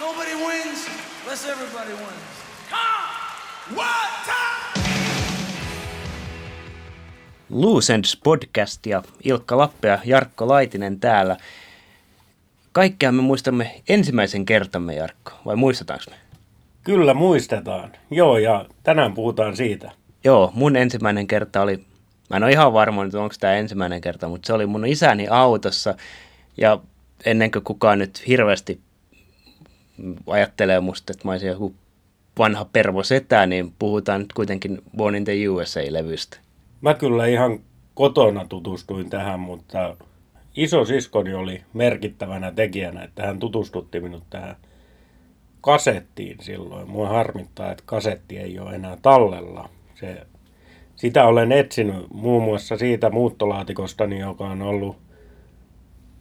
Nobody wins unless everybody wins. Come! Time! Loose Ends podcast ja Ilkka Lappe ja Jarkko Laitinen täällä. Kaikkea me muistamme ensimmäisen kertamme, Jarkko, vai muistetaanko me? Kyllä muistetaan. Joo, ja tänään puhutaan siitä. Joo, mun ensimmäinen kerta oli, mä en ole ihan varma nyt onko tämä ensimmäinen kerta, mutta se oli mun isäni autossa ja ennen kuin kukaan nyt hirveästi ajattelee musta, että mä olisin joku vanha pervo setä, niin puhutaan nyt kuitenkin Born in the USA-levystä. Mä kyllä ihan kotona tutustuin tähän, mutta iso siskoni oli merkittävänä tekijänä, että hän tutustutti minut tähän kasettiin silloin. Mua harmittaa, että kasetti ei ole enää tallella. Se, sitä olen etsinyt muun muassa siitä muuttolaatikostani, joka on ollut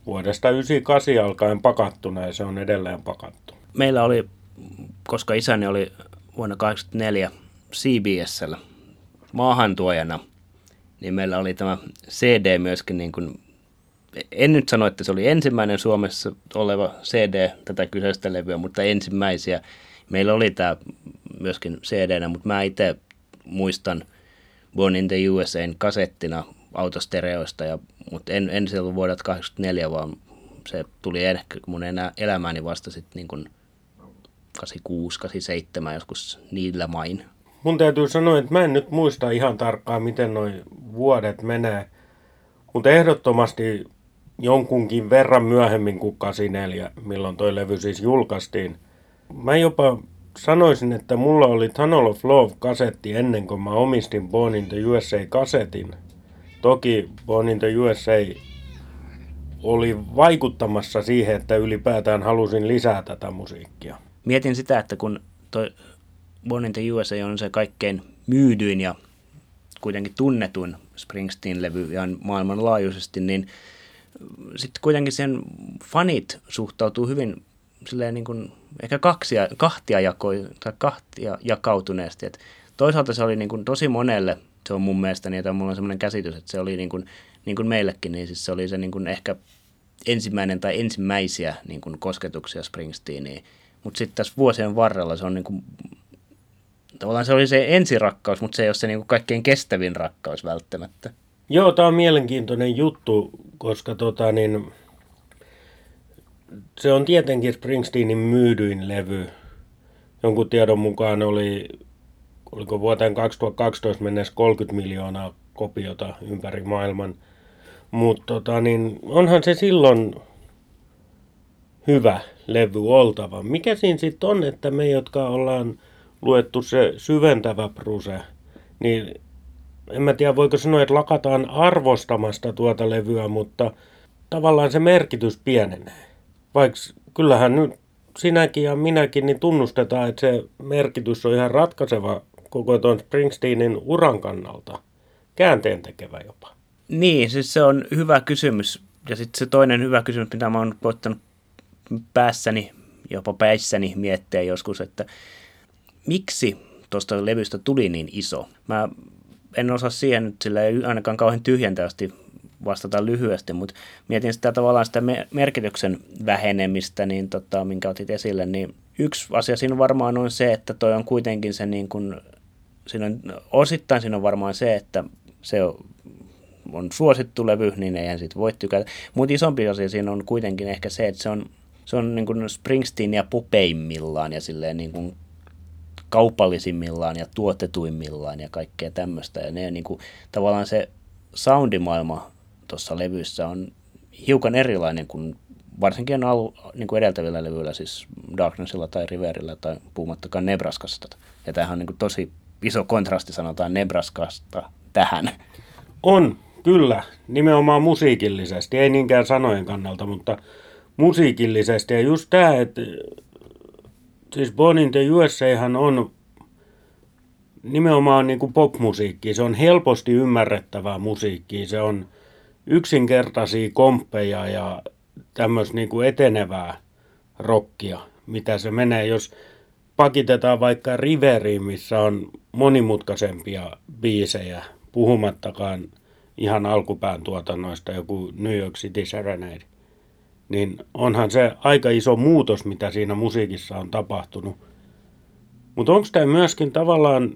vuodesta 98 alkaen pakattuna ja se on edelleen pakattu. Meillä oli, koska isäni oli vuonna 1984 CBSllä maahantuojana, niin meillä oli tämä CD myöskin niin kuin, en nyt sano, että se oli ensimmäinen Suomessa oleva CD tätä kyseistä levyä, mutta ensimmäisiä. Meillä oli tämä myöskin cd mutta mä itse muistan Born in the USAin kasettina autostereoista, ja, mutta en, en ollut vuodelta 84, vaan se tuli ehkä mun enää elämääni vasta sitten niin 86, 87 joskus niillä main. Mun täytyy sanoa, että mä en nyt muista ihan tarkkaan, miten noin vuodet menee, mutta ehdottomasti jonkunkin verran myöhemmin kuin 84, milloin toi levy siis julkaistiin. Mä jopa sanoisin, että mulla oli Tunnel of Love-kasetti ennen kuin mä omistin Born in the USA-kasetin. Toki Born in the USA oli vaikuttamassa siihen, että ylipäätään halusin lisää tätä musiikkia. Mietin sitä, että kun toi Born in the USA on se kaikkein myydyin ja kuitenkin tunnetuin Springsteen-levy ihan maailmanlaajuisesti, niin sitten kuitenkin sen fanit suhtautuu hyvin silleen niin kuin ehkä kaksia, kahtia, jakoi, tai kahtia jakautuneesti. Et toisaalta se oli niin kuin tosi monelle, se on mun mielestä, niin, että mulla on semmoinen käsitys, että se oli niin kuin, niin kuin meillekin, niin siis se oli se niin kuin ehkä ensimmäinen tai ensimmäisiä niin kuin kosketuksia Springsteeniin. Mutta sitten tässä vuosien varrella se on niin kuin, tavallaan se oli se ensirakkaus, mutta se ei ole se niin kuin kaikkein kestävin rakkaus välttämättä. Joo, tämä on mielenkiintoinen juttu, koska tota, niin, se on tietenkin Springsteenin myydyin levy. Jonkun tiedon mukaan oli, oliko vuoteen 2012 mennessä 30 miljoonaa kopiota ympäri maailman. Mutta tota, niin, onhan se silloin hyvä levy oltava. Mikä siinä sitten on, että me, jotka ollaan luettu se syventävä pruse, niin en mä tiedä voiko sanoa, että lakataan arvostamasta tuota levyä, mutta tavallaan se merkitys pienenee. Vaikka kyllähän nyt sinäkin ja minäkin niin tunnustetaan, että se merkitys on ihan ratkaiseva koko tuon Springsteenin uran kannalta. Käänteen tekevä jopa. Niin, siis se on hyvä kysymys. Ja sitten se toinen hyvä kysymys, mitä mä oon koittanut päässäni, jopa päissäni miettiä joskus, että miksi tuosta levystä tuli niin iso. Mä en osaa siihen nyt sillä ei ainakaan kauhean tyhjentävästi vastata lyhyesti, mutta mietin sitä tavallaan sitä merkityksen vähenemistä, niin tota, minkä otit esille, niin yksi asia siinä varmaan on se, että toi on kuitenkin se niin kuin, siinä on, osittain siinä on varmaan se, että se on, on suosittu levy, niin eihän siitä voi tykätä. Mutta isompi asia siinä on kuitenkin ehkä se, että se on, se on niin kuin Springsteenia pupeimmillaan ja silleen niin kuin kaupallisimmillaan ja tuotetuimmillaan ja kaikkea tämmöistä. Ja ne niin kuin, tavallaan se soundimaailma tuossa levyssä on hiukan erilainen kuin varsinkin al, niin kuin edeltävillä levyillä, siis Darknessilla tai Riverillä tai puhumattakaan Nebraskasta. Ja tämähän on niin kuin tosi iso kontrasti sanotaan Nebraskasta tähän. On, kyllä. Nimenomaan musiikillisesti, ei niinkään sanojen kannalta, mutta musiikillisesti. Ja just tämä, että siis Born in the USAhan on nimenomaan niin kuin popmusiikki. Se on helposti ymmärrettävää musiikkia. Se on yksinkertaisia komppeja ja tämmöistä niin kuin etenevää rockia, mitä se menee, jos pakitetaan vaikka Riveriin, missä on monimutkaisempia biisejä, puhumattakaan ihan alkupään tuotannoista, joku New York City Serenade. Niin onhan se aika iso muutos, mitä siinä musiikissa on tapahtunut. Mutta onko tämä myöskin tavallaan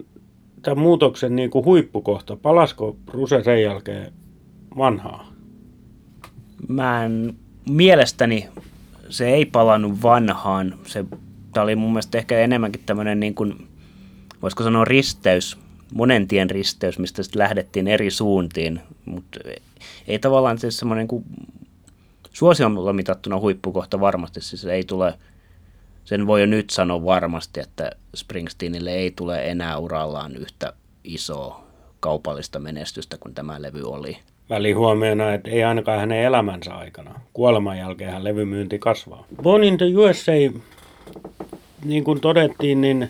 tämän muutoksen niin kuin huippukohta? Palasko Bruse sen jälkeen vanhaa? Mä en, mielestäni se ei palannut vanhaan. Se, tämä oli mun mielestä ehkä enemmänkin tämmöinen niin kuin, voisiko sanoa risteys, monen tien risteys, mistä sitten lähdettiin eri suuntiin, mutta ei tavallaan se semmoinen kuin suosiolla mitattuna huippukohta varmasti, siis ei tule, sen voi jo nyt sanoa varmasti, että Springsteenille ei tule enää urallaan yhtä isoa kaupallista menestystä kuin tämä levy oli. Välihuomiona, että ei ainakaan hänen elämänsä aikana. Kuoleman jälkeen levymyynti kasvaa. Born in the USA, niin kuin todettiin, niin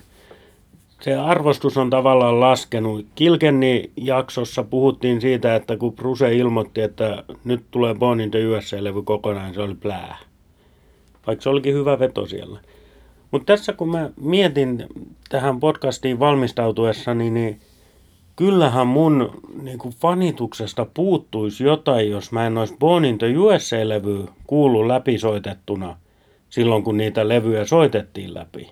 se arvostus on tavallaan laskenut. Kilkenni jaksossa puhuttiin siitä, että kun Bruse ilmoitti, että nyt tulee Born in the USA-levy kokonaan, se oli plää. Vaikka se olikin hyvä veto siellä. Mutta tässä kun mä mietin tähän podcastiin valmistautuessani, niin kyllähän mun niin kuin fanituksesta puuttuisi jotain, jos mä en olisi Born in the USA-levyä kuullut läpisoitettuna silloin, kun niitä levyjä soitettiin läpi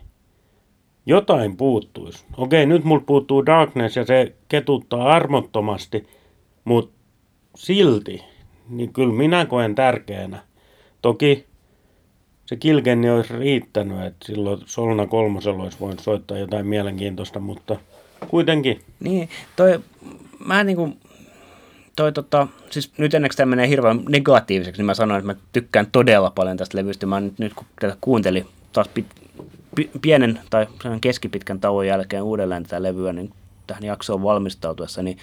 jotain puuttuisi. Okei, nyt mulla puuttuu Darkness ja se ketuttaa armottomasti, mutta silti, niin kyllä minä koen tärkeänä. Toki se Kilkenni olisi riittänyt, että silloin Solna kolmosella olisi voinut soittaa jotain mielenkiintoista, mutta kuitenkin. Niin, toi, mä niin kuin, toi tota, siis nyt ennen tämä menee hirveän negatiiviseksi, niin mä sanoin, että mä tykkään todella paljon tästä levystä. Mä nyt, nyt kun tätä kuuntelin taas pit, pienen tai keskipitkän tauon jälkeen uudelleen tätä levyä niin tähän jaksoon valmistautuessa, niin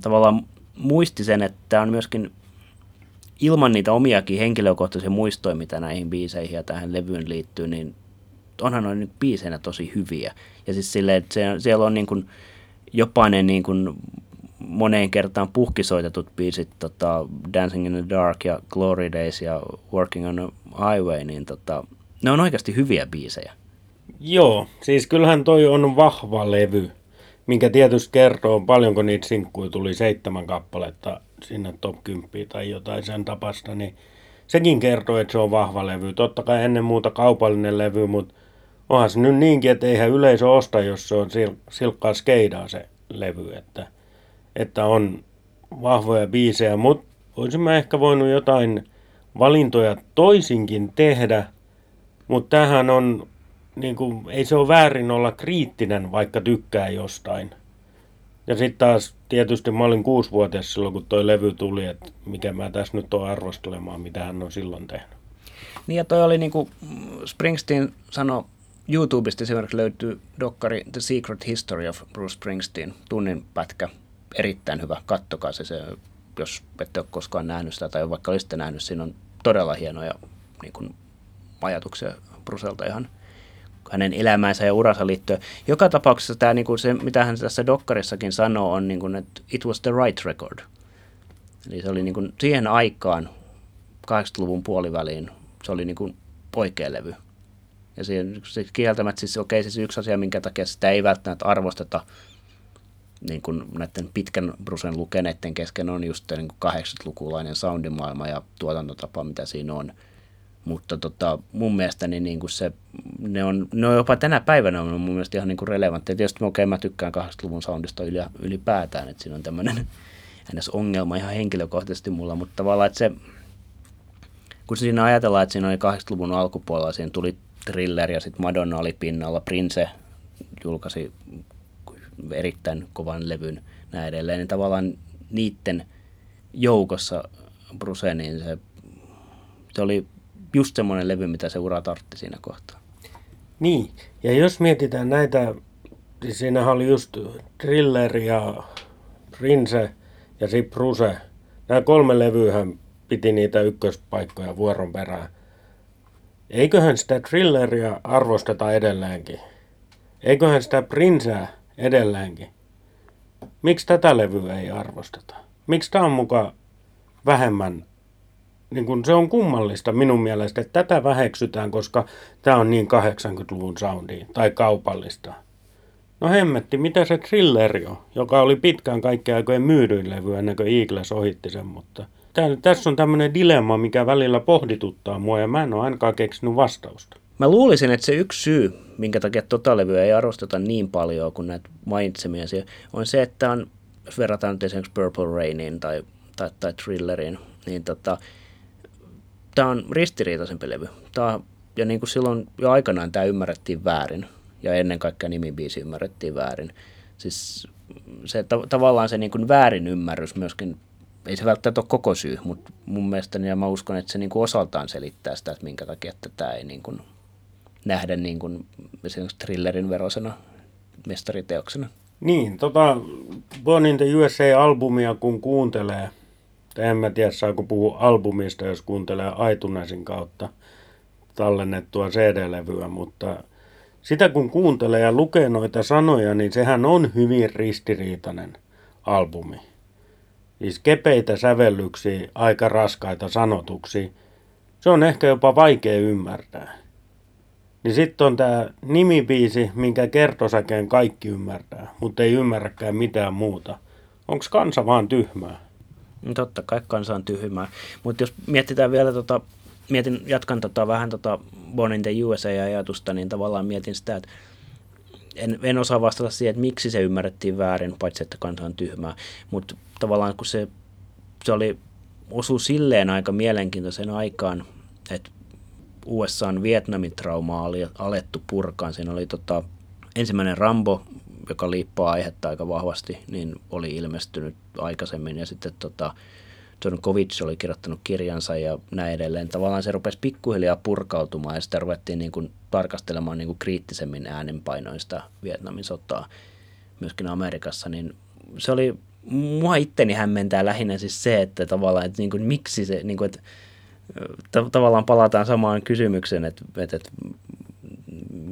tavallaan muisti sen, että on myöskin ilman niitä omiakin henkilökohtaisia muistoja, mitä näihin biiseihin ja tähän levyyn liittyy, niin onhan noin biiseinä tosi hyviä. Ja siis silleen, että siellä on niin kuin jopainen niin kuin moneen kertaan puhkisoitetut biisit, tota, Dancing in the Dark ja Glory Days ja Working on a Highway, niin tota, ne on oikeasti hyviä biisejä. Joo, siis kyllähän toi on vahva levy, minkä tietysti kertoo, paljonko niitä sinkkuja tuli, seitsemän kappaletta sinne top 10 tai jotain sen tapasta, niin sekin kertoo, että se on vahva levy. Totta kai ennen muuta kaupallinen levy, mutta onhan se nyt niinkin, että eihän yleisö osta, jos se on sil- silkkaa skeidaa se levy, että, että on vahvoja biisejä, mutta olisin mä ehkä voinut jotain valintoja toisinkin tehdä, mutta tähän on niin kuin, ei se ole väärin olla kriittinen, vaikka tykkää jostain. Ja sitten taas tietysti mä olin kuusivuotias silloin, kun toi levy tuli, että mikä mä tässä nyt on arvostelemaan, mitä hän on silloin tehnyt. Niin ja toi oli niin kuin Springsteen sanoi, YouTubesta esimerkiksi löytyy dokkari The Secret History of Bruce Springsteen, tunnin pätkä, erittäin hyvä, kattokaa se, se jos ette ole koskaan nähnyt sitä tai vaikka olisitte nähnyt, siinä on todella hienoja niin kuin, ajatuksia Bruselta ihan – hänen elämäänsä ja uransa liittyen. Joka tapauksessa tämä, niin kuin se, mitä hän tässä dokkarissakin sanoo, on, niin kuin, että it was the right record. Eli se oli niin kuin, siihen aikaan, 80-luvun puoliväliin, se oli niin kuin oikea levy. Ja siihen, se kieltämättä siis, okei, okay, siis yksi asia, minkä takia sitä ei välttämättä arvosteta niin kuin näiden pitkän brusen lukeneiden kesken on just niin kuin 80-lukulainen soundimaailma ja tuotantotapa, mitä siinä on – mutta tota, mun mielestä niin, niin kuin se, ne, on, ne on jopa tänä päivänä on mun mielestä ihan niin kuin relevantteja. Tietysti okei, mä tykkään 80-luvun soundista yli, ylipäätään, että siinä on tämmöinen ns. ongelma ihan henkilökohtaisesti mulla, mutta tavallaan, että se, kun siinä ajatellaan, että siinä oli 80-luvun alkupuolella, siinä tuli Thriller ja sitten Madonna oli pinnalla, Prince julkaisi erittäin kovan levyn näin edelleen, niin tavallaan niiden joukossa Bruce, niin se, se oli just semmoinen levy, mitä se ura tartti siinä kohtaa. Niin, ja jos mietitään näitä, siis siinähän oli just Thriller ja Prince ja sitten Bruce. Nämä kolme levyähän piti niitä ykköspaikkoja vuoron perään. Eiköhän sitä Thrilleria arvosteta edelleenkin? Eiköhän sitä Princeä edelleenkin? Miksi tätä levyä ei arvosteta? Miksi tämä on muka vähemmän niin kun se on kummallista minun mielestä, että tätä väheksytään, koska tämä on niin 80-luvun soundi tai kaupallista. No hemmetti, mitä se Trilleri on, joka oli pitkään kaikkien aikojen myydyin levy ennen kuin Eagles ohitti sen, mutta tää, tässä on tämmöinen dilemma, mikä välillä pohdituttaa mua ja mä en ole ainakaan keksinyt vastausta. Mä luulisin, että se yksi syy, minkä takia tota levyä ei arvosteta niin paljon kuin näitä mainitsemia, on se, että on, jos verrataan nyt esimerkiksi Purple Rainiin tai, tai, tai Thrilleriin, niin tota, tämä on ristiriitaisempi levy. Tää, ja niin kuin silloin jo aikanaan tämä ymmärrettiin väärin, ja ennen kaikkea nimibiisi ymmärrettiin väärin. Siis se tavallaan se niin kuin väärin ymmärrys myöskin, ei se välttämättä ole koko syy, mutta mun mielestä ja mä uskon, että se niin kuin osaltaan selittää sitä, että minkä takia että tämä ei niin kuin nähdä niin kuin esimerkiksi thrillerin verosena mestariteoksena. Niin, tota, Born in the USA-albumia kun kuuntelee, tai en mä tiedä saako puhua albumista, jos kuuntelee iTunesin kautta tallennettua CD-levyä, mutta sitä kun kuuntelee ja lukee noita sanoja, niin sehän on hyvin ristiriitainen albumi. Siis kepeitä sävellyksiä, aika raskaita sanotuksia. Se on ehkä jopa vaikea ymmärtää. Niin sitten on tämä nimibiisi, minkä kertosäkeen kaikki ymmärtää, mutta ei ymmärräkään mitään muuta. Onko kansa vaan tyhmää? No totta kai kansa on tyhmää. Mutta jos mietitään vielä, tota, mietin, jatkan tota, vähän tota Born in the USA-ajatusta, niin tavallaan mietin sitä, että en, en osaa vastata siihen, että miksi se ymmärrettiin väärin, paitsi että kansa on tyhmää. Mutta tavallaan kun se, se oli osu silleen aika mielenkiintoisen aikaan, että USAn Vietnamin trauma oli alettu purkaan. Siinä oli tota, ensimmäinen Rambo, joka liippaa aihetta aika vahvasti, niin oli ilmestynyt aikaisemmin ja sitten tota, John Kovic oli kirjoittanut kirjansa ja näin edelleen. Tavallaan se rupesi pikkuhiljaa purkautumaan ja sitä ruvettiin niin kuin tarkastelemaan niin kuin kriittisemmin äänenpainoista Vietnamin sotaa myöskin Amerikassa, niin se oli, mua itteni hämmentää lähinnä siis se, että tavallaan, että niin kuin, miksi se, niin kuin, että tavallaan palataan samaan kysymykseen, että, että, että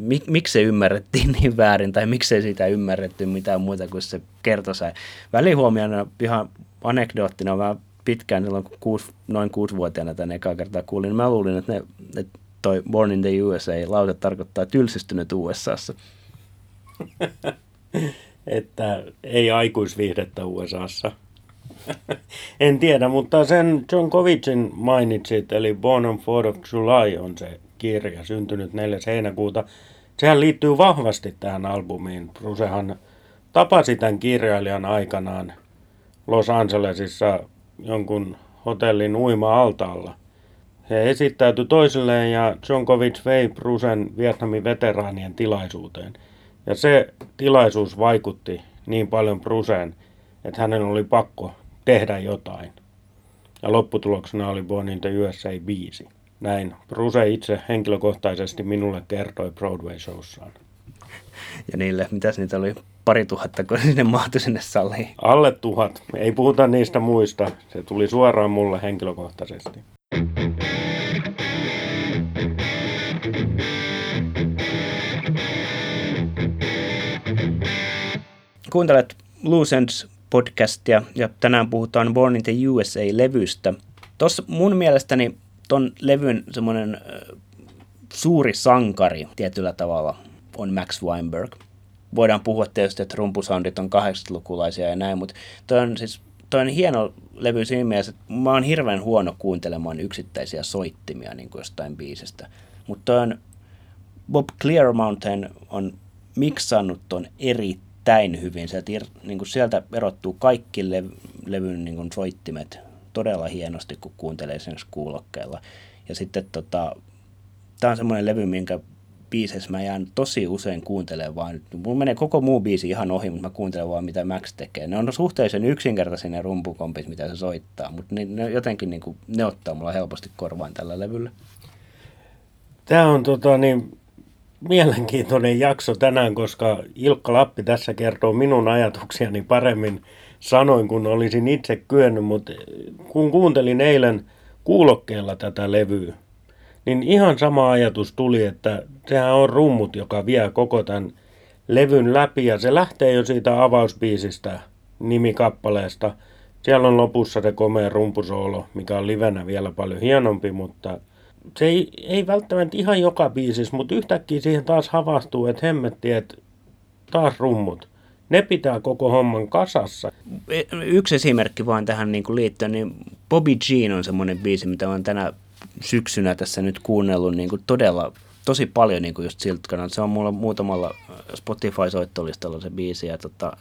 mik, miksi se ymmärrettiin niin väärin tai miksi sitä ymmärretty mitään muuta kuin se kertosai. Välihuomiona ihan anekdoottina, mä pitkään silloin kun kuusi, noin kuusivuotiaana tänne ekaa kertaa kuulin, niin mä luulin, että, ne, että toi Born in the USA laute tarkoittaa tylsistynyt USAssa. että ei aikuisviihdettä USAssa. en tiedä, mutta sen John Kovicin mainitsit, eli Born on 4 of July on se kirja, syntynyt 4. heinäkuuta. Sehän liittyy vahvasti tähän albumiin. Brucehan tapasi tämän kirjailijan aikanaan Los Angelesissa jonkun hotellin uima-altaalla. He esittäytyi toisilleen ja John Kovic vei Brucen Vietnamin veteraanien tilaisuuteen. Ja se tilaisuus vaikutti niin paljon Bruceen, että hänen oli pakko tehdä jotain. Ja lopputuloksena oli Born in the USA 5. Näin Bruce itse henkilökohtaisesti minulle kertoi Broadway-showssaan. Ja niille, mitäs niitä oli, pari tuhatta, kun sinne mahtui sinne saliin? Alle tuhat. Ei puhuta niistä muista. Se tuli suoraan mulle henkilökohtaisesti. Kuuntelet Loose Ends podcastia ja tänään puhutaan Born in the USA-levystä. Tuossa mun mielestäni ton levyn semmoinen suuri sankari tietyllä tavalla on Max Weinberg. Voidaan puhua tietysti, että rumpusoundit on 80-lukulaisia ja näin, mutta toi on siis toi on hieno levy siinä mielessä, että mä oon hirveän huono kuuntelemaan yksittäisiä soittimia niin kuin jostain biisistä. Mutta on Bob Clearmountain on miksannut ton erittäin hyvin. Sieltä, niin kuin sieltä erottuu kaikki le- levyn niin kuin soittimet todella hienosti, kun kuuntelee sen kuulokkeella. Ja sitten tota, tämä on semmoinen levy, minkä biiseissä mä jään tosi usein kuuntelemaan vaan, mun menee koko muu biisi ihan ohi, mutta mä kuuntelen vaan mitä Max tekee. Ne on suhteellisen yksinkertaisia ne rumpukompit, mitä se soittaa, mutta ne, ne jotenkin niin kuin, ne ottaa mulla helposti korvaan tällä levyllä. Tämä on tota, niin, mielenkiintoinen jakso tänään, koska Ilkka Lappi tässä kertoo minun ajatuksiani paremmin sanoin, kun olisin itse kyennyt, mutta kun kuuntelin eilen kuulokkeella tätä levyä, niin ihan sama ajatus tuli, että sehän on rummut, joka vie koko tämän levyn läpi ja se lähtee jo siitä avausbiisistä nimikappaleesta. Siellä on lopussa se komea rumpusoolo, mikä on livenä vielä paljon hienompi, mutta se ei, ei välttämättä ihan joka biisissä, mutta yhtäkkiä siihen taas havahtuu, että hemmetti, että taas rummut. Ne pitää koko homman kasassa. E, yksi esimerkki vaan tähän niin kuin liittyen, niin Bobby Jean on semmoinen biisi, mitä olen tänä syksynä tässä nyt kuunnellut niin kuin todella tosi paljon niin kuin just siltä kannalta. Se on mulla muutamalla Spotify-soittolistalla se biisi ja tota,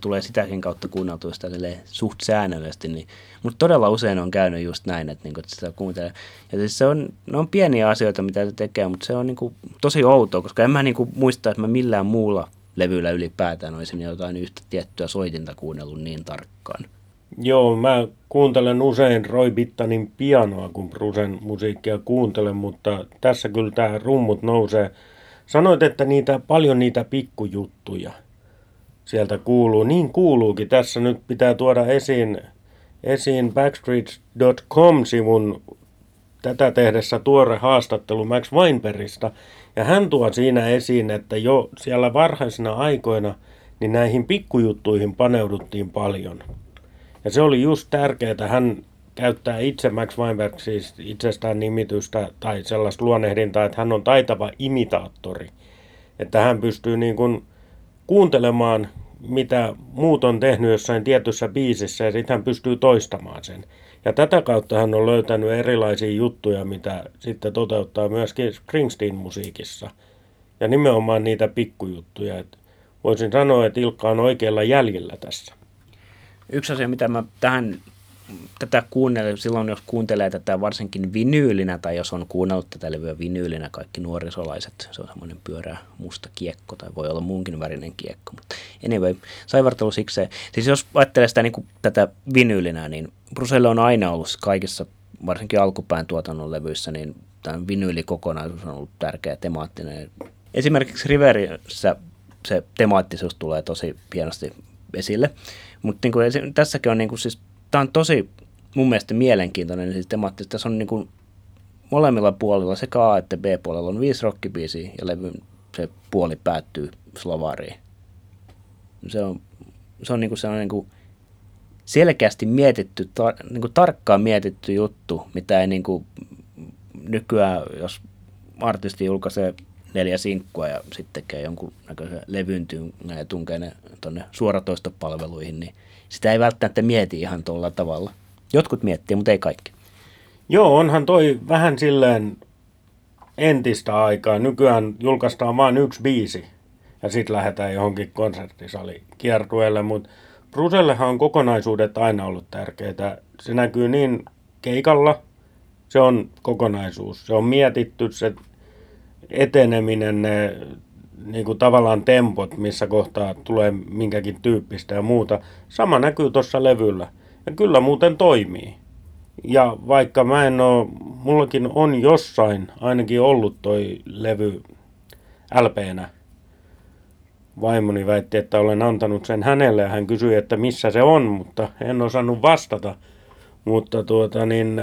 tulee sitäkin kautta kuunneltua sitä suht säännöllisesti. Niin, mutta todella usein on käynyt just näin, että, niin kuin, että sitä kuuntelee. Ja siis se on, ne on pieniä asioita, mitä se tekee, mutta se on niin kuin, tosi outoa, koska en mä niin kuin, muista, että mä millään muulla levyllä ylipäätään olisin jotain yhtä tiettyä soitinta kuunnellut niin tarkkaan. Joo, mä kuuntelen usein Roy Bittanin pianoa, kun Brusen musiikkia kuuntelen, mutta tässä kyllä tämä rummut nousee. Sanoit, että niitä, paljon niitä pikkujuttuja sieltä kuuluu. Niin kuuluukin. Tässä nyt pitää tuoda esiin, esiin Backstreet.com-sivun tätä tehdessä tuore haastattelu Max Weinbergista. Ja hän tuo siinä esiin, että jo siellä varhaisina aikoina niin näihin pikkujuttuihin paneuduttiin paljon. Ja se oli just tärkeää. Hän käyttää itse Max Weinberg siis itsestään nimitystä tai sellaista luonnehdintaa, että hän on taitava imitaattori. Että hän pystyy niin kuin kuuntelemaan, mitä muut on tehnyt jossain tietyssä biisissä ja sitten hän pystyy toistamaan sen. Ja tätä kautta hän on löytänyt erilaisia juttuja, mitä sitten toteuttaa myöskin Springsteen-musiikissa. Ja nimenomaan niitä pikkujuttuja. Et voisin sanoa, että Ilkka on oikealla jäljellä tässä. Yksi asia, mitä mä tähän tätä kuunnellen, silloin jos kuuntelee tätä varsinkin vinyylinä tai jos on kuunnellut tätä levyä vinyylinä, kaikki nuorisolaiset, se on semmoinen pyörä musta kiekko tai voi olla muunkin värinen kiekko. Mutta anyway, saivartelu sikseen. Siis jos ajattelee sitä niin kuin tätä vinyylinä, niin Bruselle on aina ollut kaikissa, varsinkin alkupään tuotannon levyissä, niin tämä vinyylikokonaisuus on ollut tärkeä temaattinen. Esimerkiksi Riverissä se temaattisuus tulee tosi hienosti esille. Mutta niin tässäkin on niin kuin, siis, tämä on tosi mun mielestä mielenkiintoinen siis temaattisesti. Tässä on niin kuin, molemmilla puolilla, sekä A että B-puolella on viisi rockibiisiä ja levyn se puoli päättyy Slovariin. Se on, se on niin kuin sellainen niin kuin selkeästi mietitty, tar, niin kuin tarkkaan mietitty juttu, mitä ei niin kuin nykyään, jos artisti julkaisee neljä sinkkua ja sitten tekee jonkun näköisen levyntyyn ja tunkee ne tuonne suoratoistopalveluihin, niin sitä ei välttämättä mieti ihan tuolla tavalla. Jotkut miettii, mutta ei kaikki. Joo, onhan toi vähän silleen entistä aikaa. Nykyään julkaistaan vain yksi biisi ja sitten lähdetään johonkin konserttisali kiertueelle, mutta Brusellehan on kokonaisuudet aina ollut tärkeitä. Se näkyy niin keikalla, se on kokonaisuus. Se on mietitty, se eteneminen, ne niin kuin tavallaan tempot, missä kohtaa tulee minkäkin tyyppistä ja muuta. Sama näkyy tuossa levyllä. Ja kyllä muuten toimii. Ja vaikka mä en oo, mullakin on jossain ainakin ollut toi levy LPnä. Vaimoni väitti, että olen antanut sen hänelle ja hän kysyi, että missä se on, mutta en osannut vastata. Mutta tuota niin,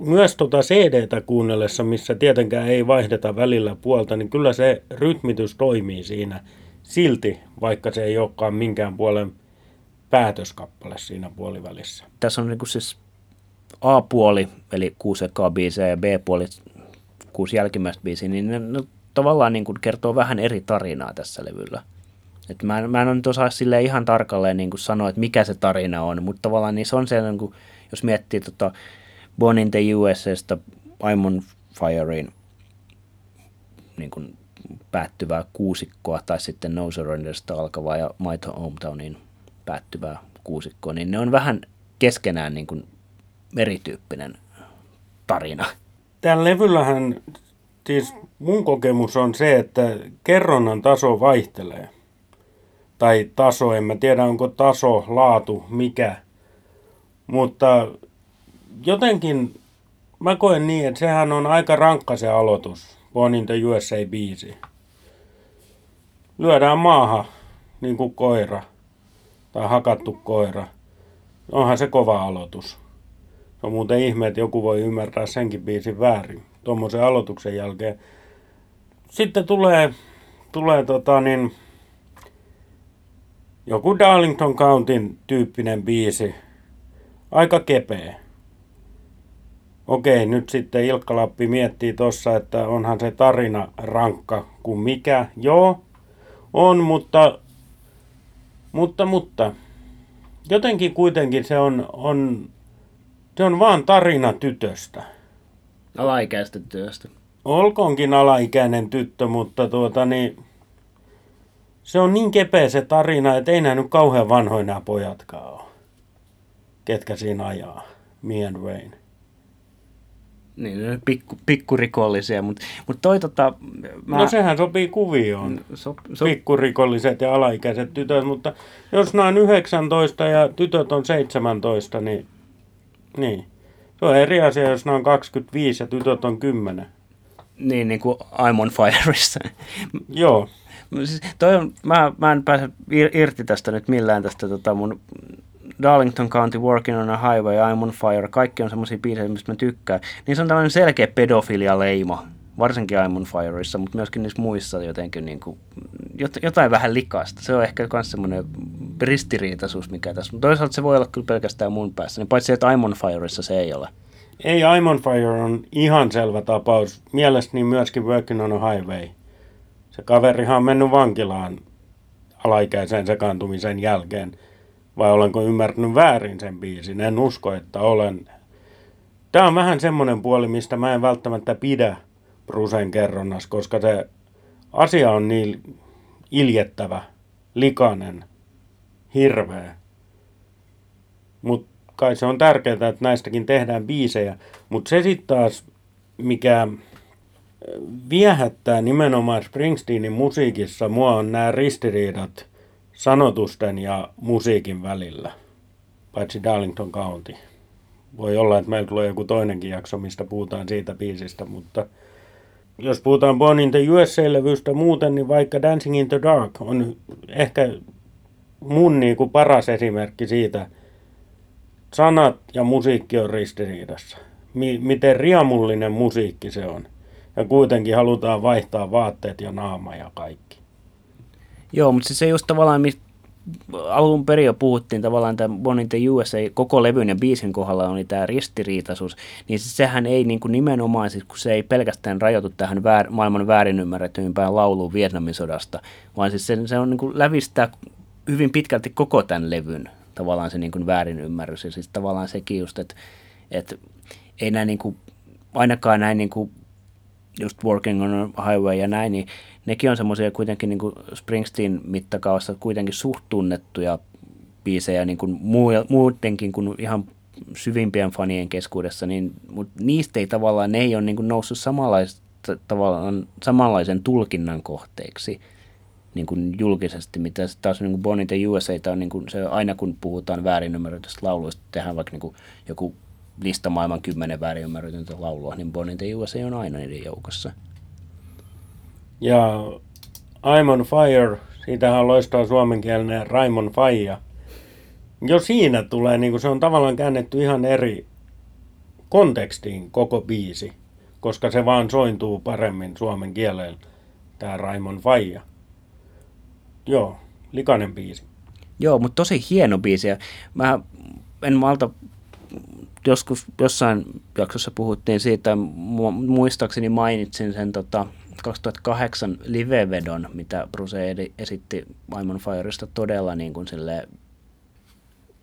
myös tuota CD-tä kuunnellessa, missä tietenkään ei vaihdeta välillä puolta, niin kyllä se rytmitys toimii siinä silti, vaikka se ei olekaan minkään puolen päätöskappale siinä puolivälissä. Tässä on niin siis A-puoli, eli kuusi ekaa biisejä, ja B-puoli, kuusi jälkimmäistä biisiä, niin ne, ne tavallaan niin kuin kertoo vähän eri tarinaa tässä levyllä. Et mä, mä en nyt osaa sille ihan tarkalleen niin kuin sanoa, että mikä se tarina on, mutta tavallaan niin se on se, niin kuin, jos miettii tota, Born in the USAsta I'm on Firein niin kuin päättyvää kuusikkoa tai sitten No Surrenderista alkavaa ja My Hometownin päättyvää kuusikkoa, niin ne on vähän keskenään niin kuin erityyppinen tarina. Tällä levyllähän, siis mun kokemus on se, että kerronnan taso vaihtelee. Tai taso, en mä tiedä onko taso, laatu, mikä. Mutta jotenkin mä koen niin, että sehän on aika rankka se aloitus, Born in the USA-biisi. Lyödään maahan niin kuin koira tai hakattu koira. Onhan se kova aloitus. Se on muuten ihme, että joku voi ymmärtää senkin biisin väärin tuommoisen aloituksen jälkeen. Sitten tulee, tulee tota niin, joku Darlington Countyn tyyppinen biisi. Aika kepeä. Okei, nyt sitten Ilkka Lappi miettii tuossa, että onhan se tarina rankka kuin mikä. Joo, on, mutta Mutta, mutta jotenkin kuitenkin se on, on, se on vaan tarina tytöstä. Alaikäistä työstä. Olkoonkin alaikäinen tyttö, mutta tuota niin, se on niin kepeä se tarina, että ei nähnyt kauhean vanhoja nämä pojatkaan ole. Ketkä siinä ajaa. Me and Wayne. Niin, pikku, pikkurikollisia, mutta mut toi tota... Mä... No sehän sopii kuvioon. So, so... Pikkurikolliset ja alaikäiset tytöt, mutta jos on 19 ja tytöt on 17, niin, niin. Se on eri asia, jos on 25 ja tytöt on 10. Niin, niin kuin I'm on Fireissa. Joo. Siis toi on, mä, mä en pääse irti tästä nyt millään tästä tota mun Darlington County, Working on a Highway, I'm on Fire, kaikki on semmoisia biisejä, mistä mä tykkään. Niin se on tämmöinen selkeä pedofilia-leima, varsinkin I'm on Fireissa, mutta myöskin niissä muissa jotenkin niin kuin, jotain vähän likasta. Se on ehkä myös semmoinen ristiriitaisuus, mikä tässä. Mutta toisaalta se voi olla kyllä pelkästään mun päässä, niin paitsi että I'm on Fireissa se ei ole. Ei, I'm on Fire on ihan selvä tapaus. Mielestäni myöskin Working on a Highway. Se kaverihan on mennyt vankilaan alaikäisen sekaantumisen jälkeen – vai olenko ymmärtänyt väärin sen biisin? En usko, että olen. Tämä on vähän semmoinen puoli, mistä mä en välttämättä pidä Brusen kerronnassa, koska se asia on niin iljettävä, likainen, hirveä. Mutta kai se on tärkeää, että näistäkin tehdään biisejä. Mutta se sitten taas, mikä viehättää nimenomaan Springsteenin musiikissa, mua on nämä ristiriidat – sanotusten ja musiikin välillä, paitsi Darlington County. Voi olla, että meillä tulee joku toinenkin jakso, mistä puhutaan siitä biisistä, mutta jos puhutaan Born in the USA-levystä muuten, niin vaikka Dancing in the Dark on ehkä mun niin kuin paras esimerkki siitä, sanat ja musiikki on ristiriidassa. Miten riamullinen musiikki se on. Ja kuitenkin halutaan vaihtaa vaatteet ja naama ja kaikki. Joo, mutta siis se just tavallaan, mistä alun perin jo puhuttiin tavallaan tämän Born in the USA koko levyn ja biisin kohdalla oli tämä ristiriitaisuus, niin siis sehän ei niin kuin nimenomaan, siis kun se ei pelkästään rajoitu tähän väär, maailman väärinymmärretyimpään lauluun Vietnamin sodasta, vaan siis se, se on niin kuin lävistää hyvin pitkälti koko tämän levyn tavallaan se niin kuin väärinymmärrys ja siis tavallaan sekin just, että, että ei näin niin kuin, ainakaan näin niin kuin just Working on Highway ja näin, niin nekin on semmoisia kuitenkin niin kuin Springsteen mittakaavassa kuitenkin suht tunnettuja biisejä niin kuin muutenkin kuin ihan syvimpien fanien keskuudessa, niin, mutta niistä ei tavallaan, ne ei ole niin kuin noussut tavallaan, samanlaisen tulkinnan kohteeksi niin kuin julkisesti, mitä taas niin kuin Bonnie the USA on niin kuin se, aina kun puhutaan väärinymmärretystä lauluista, tehdään vaikka niin kuin joku lista maailman kymmenen väärinymmärretyntä laulua, niin Bonnie the USA on aina niiden joukossa. Ja I'm on fire, siitähän loistaa suomenkielinen Raimon Faija. Jo siinä tulee, niin kuin se on tavallaan käännetty ihan eri kontekstiin koko biisi, koska se vaan sointuu paremmin suomen kielellä, tämä Raimon Faija. Joo, likainen biisi. Joo, mutta tosi hieno biisi. Mä en malta, joskus jossain jaksossa puhuttiin siitä, muistaakseni mainitsin sen tota, 2008 livevedon, mitä Bruce esitti Maimon Fireista todella niin kuin sille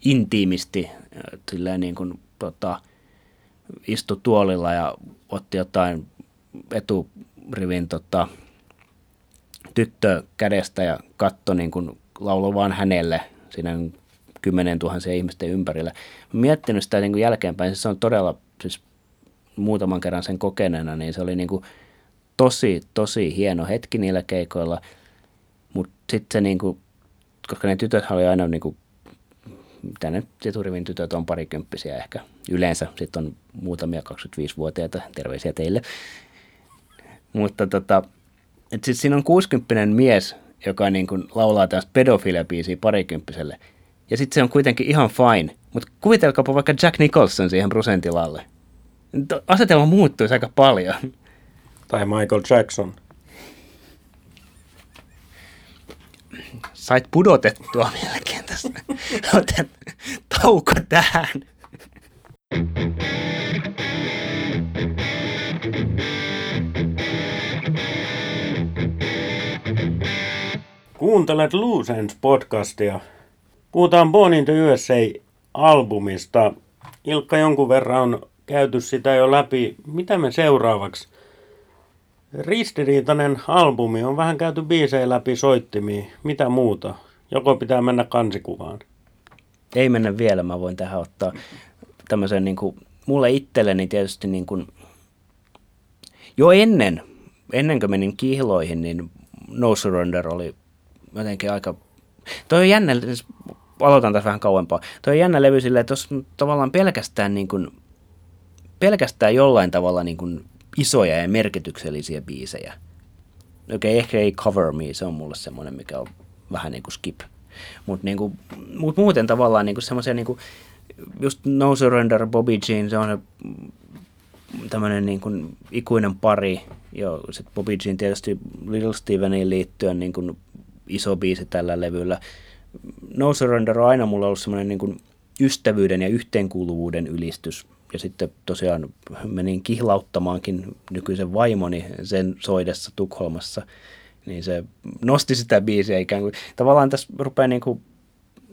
intiimisti, silleen niin kuin, tota, istui tuolilla ja otti jotain eturivin tota, tyttö kädestä ja katto niin kuin lauloi vaan hänelle siinä kymmenen tuhansia ihmisten ympärillä. Miettinyt sitä niin kuin jälkeenpäin, siis se on todella, siis muutaman kerran sen kokeneena, niin se oli niin kuin tosi, tosi hieno hetki niillä keikoilla, mutta sitten se niinku, koska ne tytöt oli aina niinku, mitä ne eturivin tytöt on parikymppisiä ehkä yleensä, sitten on muutamia 25-vuotiaita, terveisiä teille. Mutta tota, et sit siinä on 60 mies, joka niin kuin laulaa tästä pedofilia-biisiä parikymppiselle. Ja sitten se on kuitenkin ihan fine. Mutta kuvitelkaapa vaikka Jack Nicholson siihen prosentilalle. Asetelma muuttuisi aika paljon. Tai Michael Jackson. Sait pudotettua melkein tästä. Otet tauko tähän. Kuuntelet Loose podcastia Puhutaan Born in the USA-albumista. Ilkka jonkun verran on käyty sitä jo läpi. Mitä me seuraavaksi? Ristiriitainen albumi on vähän käyty biisejä läpi soittimiin. Mitä muuta? Joko pitää mennä kansikuvaan? Ei mennä vielä, mä voin tähän ottaa tämmöisen niin kuin, mulle itselleni tietysti niin kuin, jo ennen, ennen kuin menin kihloihin, niin No Surrender oli jotenkin aika, toi on jännä, siis aloitan tässä vähän kauempaa, toi on jännä levy silleen, että jos tavallaan pelkästään niin kuin, pelkästään jollain tavalla niin kuin isoja ja merkityksellisiä biisejä. Okei, okay, ehkä ei Cover Me, se on mulle semmoinen, mikä on vähän niin kuin skip. Mutta niinku, mut muuten tavallaan niinku semmoisia niinku, just No Surrender, Bobby Jean, se on tämmöinen niin kuin ikuinen pari. Ja sitten Bobby Jean tietysti Little Steveniin liittyen niin kuin iso biisi tällä levyllä. No Surrender on aina mulla ollut semmoinen niin ystävyyden ja yhteenkuuluvuuden ylistys. Ja sitten tosiaan menin kihlauttamaankin nykyisen vaimoni sen soidessa Tukholmassa. Niin se nosti sitä biisiä ikään kuin. Tavallaan tässä rupeaa niin kuin,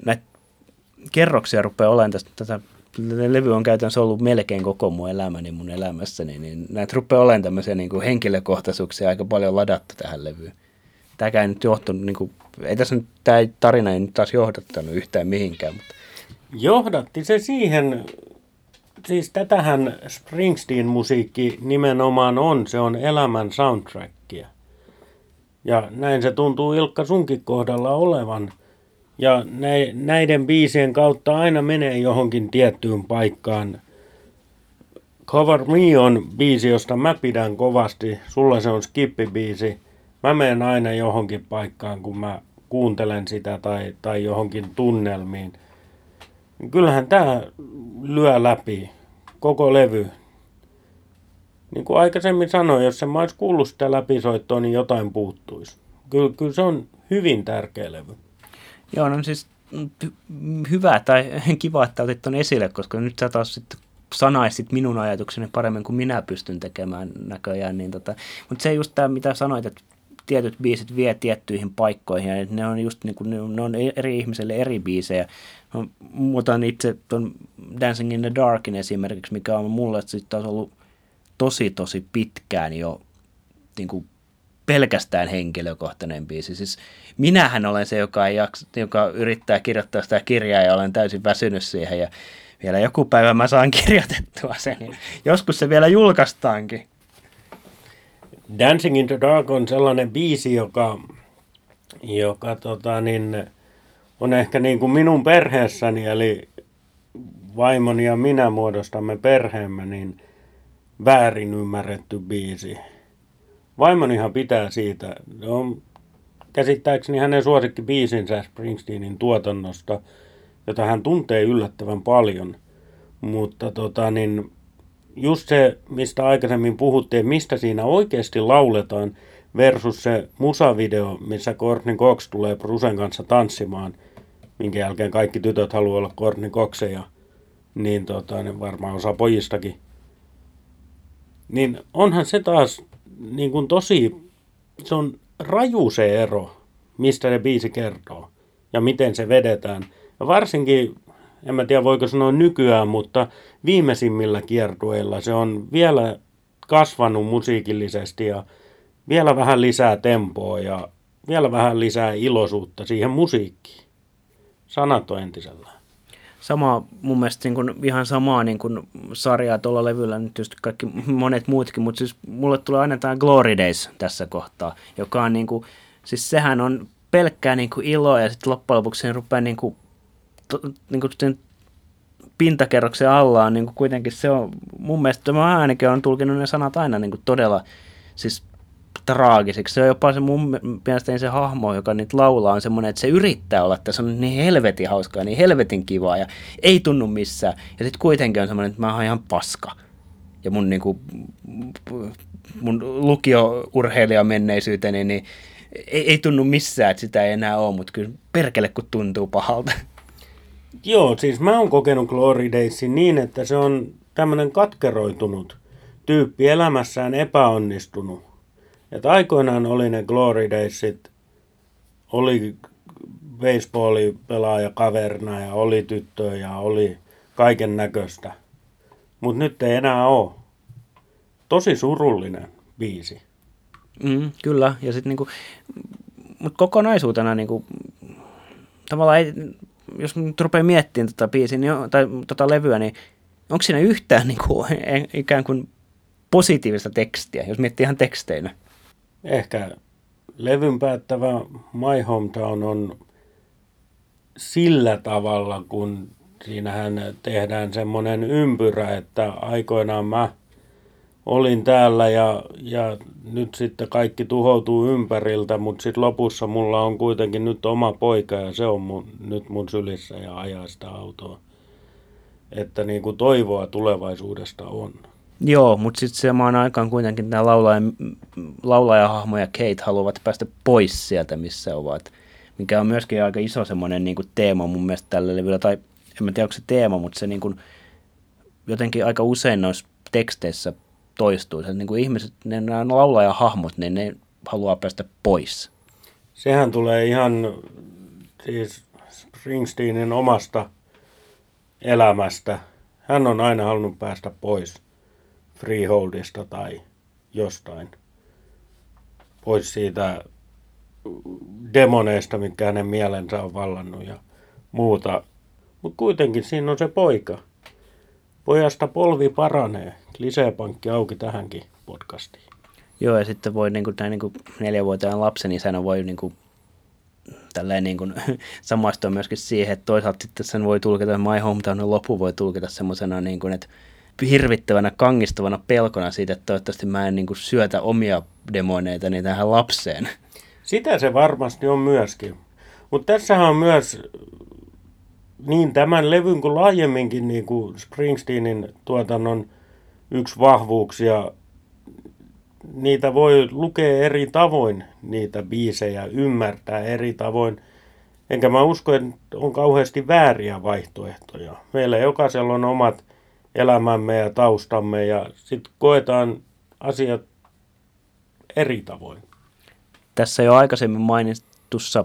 näitä kerroksia rupeaa olemaan tästä, tätä levy on käytännössä ollut melkein koko mun elämäni mun elämässäni, niin näitä rupeaa olemaan tämmöisiä niin kuin henkilökohtaisuuksia aika paljon ladattu tähän levyyn. Tämäkään ei nyt johtunut, niin kuin, ei tässä nyt, tämä tarina ei nyt taas johdattanut yhtään mihinkään. Mutta. Johdatti se siihen, siis tätähän Springsteen-musiikki nimenomaan on, se on elämän soundtrackia. Ja näin se tuntuu Ilkka sunkin kohdalla olevan – ja näiden biisien kautta aina menee johonkin tiettyyn paikkaan. Cover Me on biisi, josta mä pidän kovasti. Sulla se on skippibiisi. Mä menen aina johonkin paikkaan, kun mä kuuntelen sitä tai, tai johonkin tunnelmiin. Kyllähän tämä lyö läpi koko levy. Niin kuin aikaisemmin sanoin, jos se mä olisi kuullut sitä läpisoittoa, niin jotain puuttuisi. Kyllä, kyllä se on hyvin tärkeä levy. Joo, no siis hyvä tai kiva, että otit tuon esille, koska nyt sä taas sitten sanaisit minun ajatukseni paremmin kuin minä pystyn tekemään näköjään. Niin tota, mutta se just tämä, mitä sanoit, että tietyt biisit vie tiettyihin paikkoihin ja ne on just niin kuin, ne on eri ihmisille eri biisejä. Mä otan itse tuon Dancing in the Darkin esimerkiksi, mikä on mulle sitten taas ollut tosi tosi pitkään jo niin kuin pelkästään henkilökohtainen biisi. Siis minähän olen se, joka, ei jaksa, joka yrittää kirjoittaa sitä kirjaa ja olen täysin väsynyt siihen ja vielä joku päivä mä saan kirjoitettua sen. Ja joskus se vielä julkaistaankin. Dancing in the Dark on sellainen biisi, joka, joka tota, niin, on ehkä niin kuin minun perheessäni, eli vaimoni ja minä muodostamme perheemme, niin väärin ymmärretty biisi Vaimonihan pitää siitä. On käsittääkseni hänen biisinsä Springsteenin tuotannosta, jota hän tuntee yllättävän paljon. Mutta tota, niin, just se, mistä aikaisemmin puhuttiin, mistä siinä oikeasti lauletaan, versus se musavideo, missä Courtney Cox tulee Brusen kanssa tanssimaan, minkä jälkeen kaikki tytöt haluaa olla Courtney Coxeja, niin tota, niin varmaan osa pojistakin. Niin onhan se taas niin kuin tosi, se on raju se ero, mistä ne biisi kertoo ja miten se vedetään. Ja varsinkin, en mä tiedä voiko sanoa nykyään, mutta viimeisimmillä kiertueilla se on vielä kasvanut musiikillisesti ja vielä vähän lisää tempoa ja vielä vähän lisää iloisuutta siihen musiikkiin. Sanat on entisellään sama, mun mielestä niin kuin, ihan samaa niin kuin sarjaa tuolla levyllä, nyt just kaikki monet muutkin, mutta siis mulle tulee aina tämä Glory Days tässä kohtaa, joka on niin kuin, siis sehän on pelkkää niin kuin iloa ja sitten loppujen lopuksi rupeaa niin kuin, to, niin kuin sen pintakerroksen alla on niin kuin kuitenkin se on, mun mielestä mä ainakin on tulkinut ne sanat aina niin kuin todella, siis traagisiksi. Se on jopa se mun mielestäni se hahmo, joka nyt laulaa, on semmoinen, että se yrittää olla, että se on niin helvetin hauskaa, niin helvetin kivaa ja ei tunnu missään. Ja sitten kuitenkin on semmoinen, että mä oon ihan paska. Ja mun, niin kuin, mun lukio-urheilija menneisyyteni, niin ei, ei tunnu missään, että sitä ei enää ole, mutta kyllä perkele kun tuntuu pahalta. Joo, siis mä oon kokenut Glory Daysin niin, että se on tämmöinen katkeroitunut tyyppi elämässään epäonnistunut että aikoinaan oli ne Glory Daysit, oli baseballi pelaaja kaverina ja oli tyttöä ja oli kaiken näköistä. Mutta nyt ei enää ole. Tosi surullinen biisi. Mm, kyllä, ja sitten niinku, mutta kokonaisuutena niinku, tavallaan ei, jos nyt rupeaa miettimään tota biisiä, niin, tai tota levyä, niin onko siinä yhtään niinku, ikään kuin positiivista tekstiä, jos miettii ihan teksteinä? Ehkä levyn päättävä My Hometown on sillä tavalla, kun siinähän tehdään semmoinen ympyrä, että aikoinaan mä olin täällä ja, ja nyt sitten kaikki tuhoutuu ympäriltä, mutta sitten lopussa mulla on kuitenkin nyt oma poika ja se on mun, nyt mun sylissä ja ajaa sitä autoa. Että niin kuin toivoa tulevaisuudesta on. Joo, mutta sitten samaan aikaan kuitenkin tämä laulaja, laulajahahmo ja Kate haluavat päästä pois sieltä, missä ovat. Mikä on myöskin aika iso semmoinen niin kuin teema mun mielestä tällä levyllä. Tai en mä tiedä, onko se teema, mutta se niin kuin, jotenkin aika usein noissa teksteissä toistuu. Se, niin kuin ihmiset, ne, nämä laulajahahmot, niin ne haluaa päästä pois. Sehän tulee ihan siis Springsteenin omasta elämästä. Hän on aina halunnut päästä pois freeholdista tai jostain. Pois siitä demoneista, mitkä hänen mielensä on vallannut ja muuta. Mutta kuitenkin siinä on se poika. Pojasta polvi paranee. Lisäpankki auki tähänkin podcastiin. Joo, ja sitten voi niin kuin, näin, niin kuin neljävuotiaan lapsen isänä voi niin kuin, tälleen niin kuin, samaistua myöskin siihen, että toisaalta sitten sen voi tulkita, My Hometownin lopu voi tulkita semmoisena, niin kuin, että hirvittävänä, kangistavana pelkona siitä, että toivottavasti mä en niin kuin, syötä omia demoneitani tähän lapseen. Sitä se varmasti on myöskin. Mutta tässähän on myös niin tämän levyn kuin laajemminkin niin kuin Springsteenin tuotannon yksi vahvuuksia. Niitä voi lukea eri tavoin, niitä biisejä, ymmärtää eri tavoin. Enkä mä usko, että on kauheasti vääriä vaihtoehtoja. Meillä jokaisella on omat elämämme ja taustamme ja sitten koetaan asiat eri tavoin. Tässä jo aikaisemmin mainitussa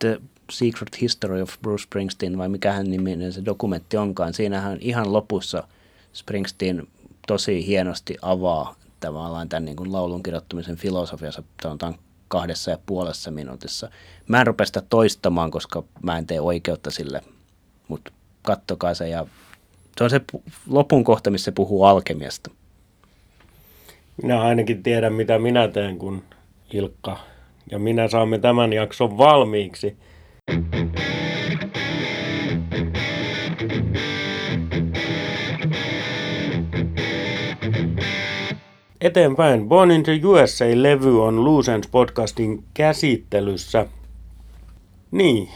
The Secret History of Bruce Springsteen, vai mikä hän niminen se dokumentti onkaan, siinähän ihan lopussa Springsteen tosi hienosti avaa tavallaan tämän niin kuin laulun kirjoittamisen filosofiassa sanotaan kahdessa ja puolessa minuutissa. Mä en rupea sitä toistamaan, koska mä en tee oikeutta sille, mutta kattokaa se ja se on se lopun kohta, missä se puhuu alkemiasta. Minä ainakin tiedän, mitä minä teen, kun Ilkka ja minä saamme tämän jakson valmiiksi. Eteenpäin. Born in the USA-levy on Lucens podcastin käsittelyssä. Niin,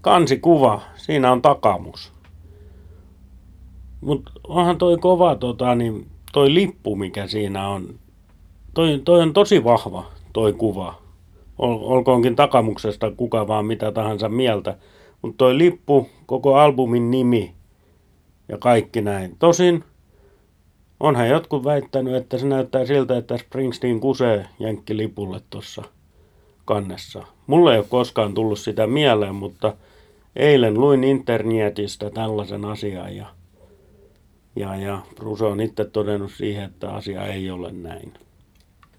kansikuva. Siinä on takamus. Mutta onhan toi kova tota, niin toi lippu, mikä siinä on. Toi, toi on tosi vahva, toi kuva. Ol, olkoonkin takamuksesta kuka vaan mitä tahansa mieltä. Mutta toi lippu, koko albumin nimi ja kaikki näin. Tosin onhan jotkut väittänyt, että se näyttää siltä, että Springsteen kusee jenkkilipulle tuossa kannessa. Mulle ei ole koskaan tullut sitä mieleen, mutta eilen luin internetistä tällaisen asian ja ja, ja Bruce on itse todennut siihen, että asia ei ole näin.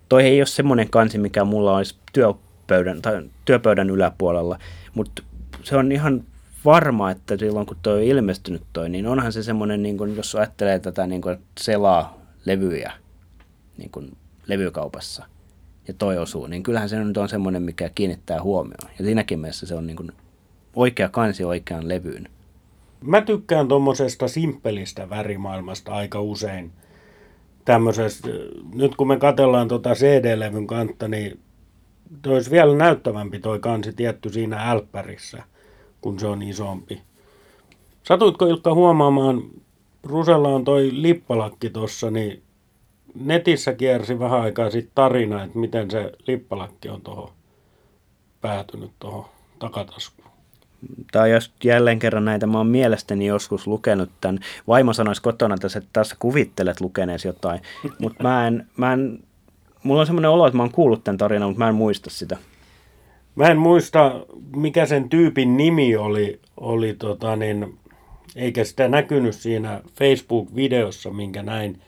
Toi ei ole semmoinen kansi, mikä mulla olisi työpöydän, tai työpöydän yläpuolella, mutta se on ihan varma, että silloin kun toi on ilmestynyt toi, niin onhan se semmoinen, niin kun, jos ajattelee tätä niin kun selaa levyjä niin kun levykaupassa ja toi osuu, niin kyllähän se nyt on semmoinen, mikä kiinnittää huomioon. Ja siinäkin mielessä se on niin kun oikea kansi oikean levyyn. Mä tykkään tuommoisesta simppelistä värimaailmasta aika usein. Tämmöisestä, nyt kun me katellaan tota CD-levyn kantta, niin toi olisi vielä näyttävämpi toi kansi tietty siinä älppärissä, kun se on isompi. Satuitko Ilkka huomaamaan, Rusella on toi lippalakki tossa, niin netissä kiersi vähän aikaa sitten tarina, että miten se lippalakki on tuohon päätynyt tuohon takataskuun tai jos jälleen kerran näitä mä oon mielestäni joskus lukenut tämän. Vaimo sanoisi kotona että tässä kuvittelet lukeneesi jotain, mutta mä en, mä en, mulla on semmoinen olo, että mä oon kuullut tämän tarinan, mutta mä en muista sitä. Mä en muista, mikä sen tyypin nimi oli, oli tota niin, eikä sitä näkynyt siinä Facebook-videossa, minkä näin,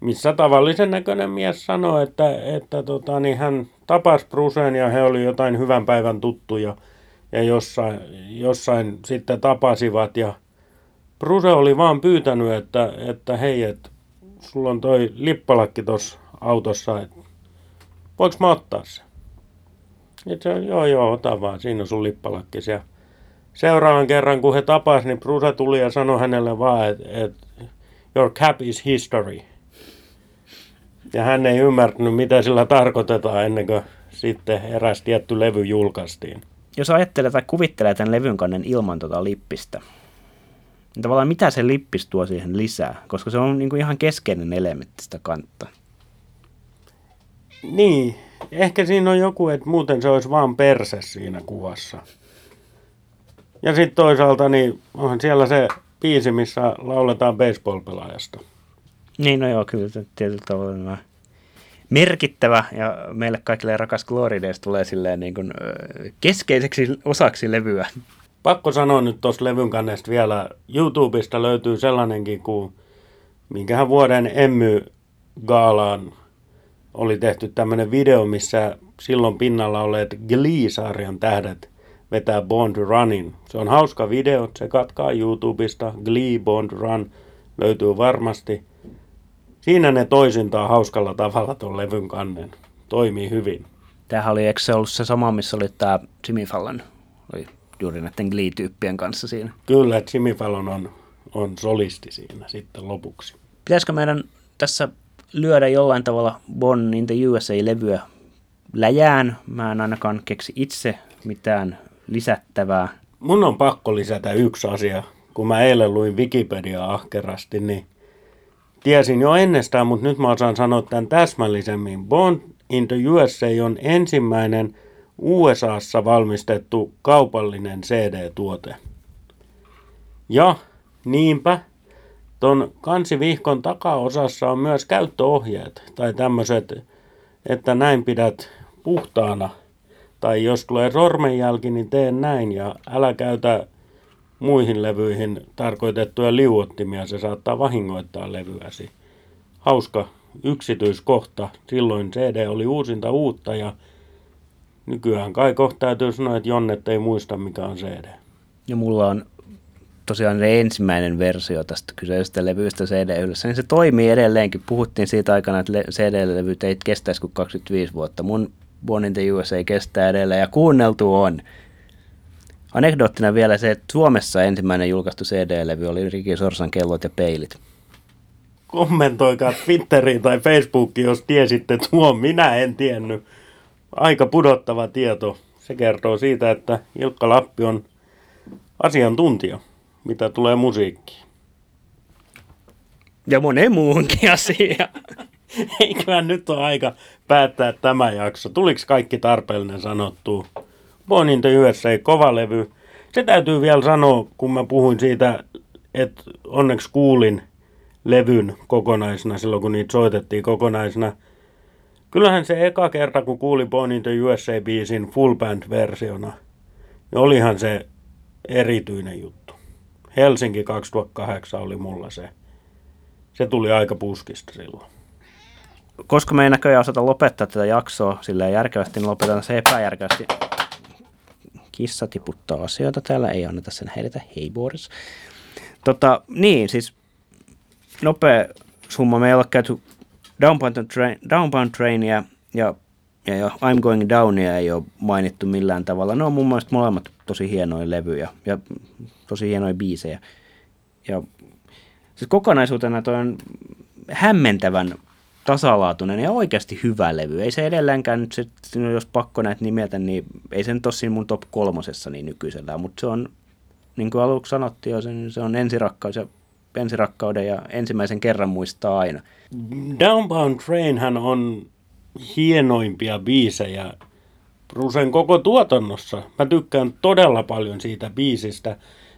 missä tavallisen näköinen mies sanoi, että, että tota, niin hän tapasi Brucen ja he oli jotain hyvän päivän tuttuja ja jossain, jossain sitten tapasivat ja Bruce oli vaan pyytänyt, että, että hei, että sulla on toi lippalakki tuossa autossa, että voiko mä ottaa se? Että se, joo, joo, ota vaan, siinä on sun lippalakki. Ja seuraavan kerran, kun he tapasivat, niin Bruce tuli ja sanoi hänelle vaan, että, että your cap is history. Ja hän ei ymmärtänyt, mitä sillä tarkoitetaan ennen kuin sitten eräs tietty levy julkaistiin. Jos ajattelee tai kuvittelee tämän levyn kannen ilman tota lippistä, niin tavallaan mitä se lippis tuo siihen lisää, koska se on niin kuin ihan keskeinen elementti sitä kantta. Niin, ehkä siinä on joku, että muuten se olisi vaan perse siinä kuvassa. Ja sitten toisaalta niin onhan siellä se biisi, missä lauletaan baseball-pelaajasta. Niin, no joo, kyllä tietyllä tavalla nämä merkittävä ja meille kaikille rakas Glory Days tulee silleen niin kuin, keskeiseksi osaksi levyä. Pakko sanoa nyt tuossa levyn kannesta vielä, YouTubesta löytyy sellainenkin kuin, minkähän vuoden Emmy Gaalaan oli tehty tämmöinen video, missä silloin pinnalla olleet Glee-sarjan tähdet vetää Bond Runin. Se on hauska video, se katkaa YouTubesta, Glee Bond Run löytyy varmasti. Siinä ne toisintaa hauskalla tavalla tuon levyn kannen. Toimii hyvin. Tämähän oli, eikö se ollut se sama, missä oli tämä Jimmy Fallon? Oli juuri näiden Glee-tyyppien kanssa siinä. Kyllä, Jimmy Fallon on, on solisti siinä sitten lopuksi. Pitäisikö meidän tässä lyödä jollain tavalla Bon in the USA-levyä läjään? Mä en ainakaan keksi itse mitään lisättävää. Mun on pakko lisätä yksi asia. Kun mä eilen luin Wikipediaa ahkerasti, niin tiesin jo ennestään, mutta nyt mä osaan sanoa tämän täsmällisemmin. Bond in the USA on ensimmäinen USAssa valmistettu kaupallinen CD-tuote. Ja niinpä Tuon kansivihkon takaosassa on myös käyttöohjeet tai tämmöiset, että näin pidät puhtaana. Tai jos tulee sormenjälki, niin tee näin ja älä käytä muihin levyihin tarkoitettuja liuottimia, se saattaa vahingoittaa levyäsi. Hauska yksityiskohta. Silloin CD oli uusinta uutta ja nykyään kai kohta täytyy sanoa, että Jonnet ei muista mikä on CD. Ja mulla on tosiaan ensimmäinen versio tästä kyseisestä levystä CD-yhdessä, niin se toimii edelleenkin. Puhuttiin siitä aikana, että CD-levyt ei kestäisi kuin 25 vuotta. Mun Born in the USA kestää edelleen ja kuunneltu on. Anekdoottina vielä se, että Suomessa ensimmäinen julkaistu CD-levy oli Riki Sorsan kellot ja peilit. Kommentoikaa Twitteriin tai Facebookiin, jos tiesitte tuon. Minä en tiennyt. Aika pudottava tieto. Se kertoo siitä, että Ilkka Lappi on asiantuntija mitä tulee musiikkiin. Ja monen muuhunkin asiaan. Eiköhän nyt ole aika päättää tämä jakso. Tuliko kaikki tarpeellinen sanottu? Born in the USA, kova levy. Se täytyy vielä sanoa, kun mä puhuin siitä, että onneksi kuulin levyn kokonaisena silloin, kun niitä soitettiin kokonaisena. Kyllähän se eka kerta, kun kuuli Born in the USA-biisin full band-versiona, niin olihan se erityinen juttu. Helsinki 2008 oli mulla se. Se tuli aika puskista silloin. Koska me ei näköjään osata lopettaa tätä jaksoa sillä järkevästi, niin lopetetaan se epäjärkevästi. Kissa tiputtaa asioita täällä, ei anneta sen heilletä. Hei Boris. Tota, niin, siis nopea summa. Me ei ole käyty Downbound, train, Downbound Trainia ja, ja, ja I'm Going Downia ei ole mainittu millään tavalla. Ne on mun mielestä molemmat tosi hienoja levyjä ja tosi hienoja biisejä. Ja siis kokonaisuutena toi on hämmentävän tasalaatuinen ja oikeasti hyvä levy. Ei se edelleenkään nyt, se, jos pakko näitä nimetä, niin ei se nyt ole siinä mun top kolmosessa niin nykyisellään, mutta se on, niin kuin aluksi sanottiin jo, se on ensirakkaus ja ensirakkauden ja ensimmäisen kerran muistaa aina. Downbound Trainhan on hienoimpia biisejä Brusen koko tuotannossa. Mä tykkään todella paljon siitä biisistä.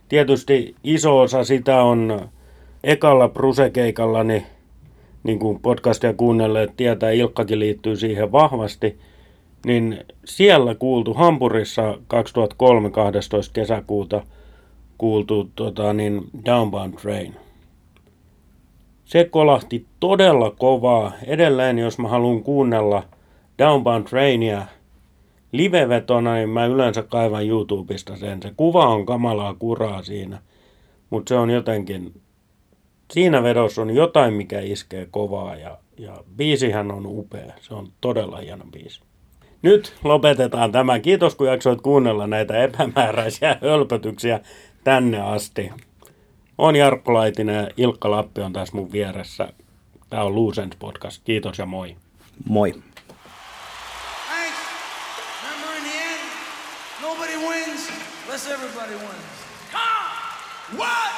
Tietysti iso osa sitä on ekalla Bruse-keikalla, niin, niin kuin podcastia kuunnelleet tietää, Ilkkakin liittyy siihen vahvasti. niin siellä kuultu Hampurissa 2003 12. kesäkuuta kuultu tota, niin Downbound Train. Se kolahti todella kovaa. Edelleen, jos mä haluan kuunnella Downbound Trainia livevetona, niin mä yleensä kaivan YouTubesta sen. Se kuva on kamalaa kuraa siinä, mutta se on jotenkin, siinä vedossa on jotain, mikä iskee kovaa ja, ja biisihän on upea. Se on todella hieno biisi. Nyt lopetetaan tämä. Kiitos kun jaksoit kuunnella näitä epämääräisiä hölpötyksiä tänne asti. On Jarkko Laitinen ja Ilkka Lappi on tässä mun vieressä. Tämä on Lucent Podcast. Kiitos ja moi. Moi. Everybody wins. Come! What?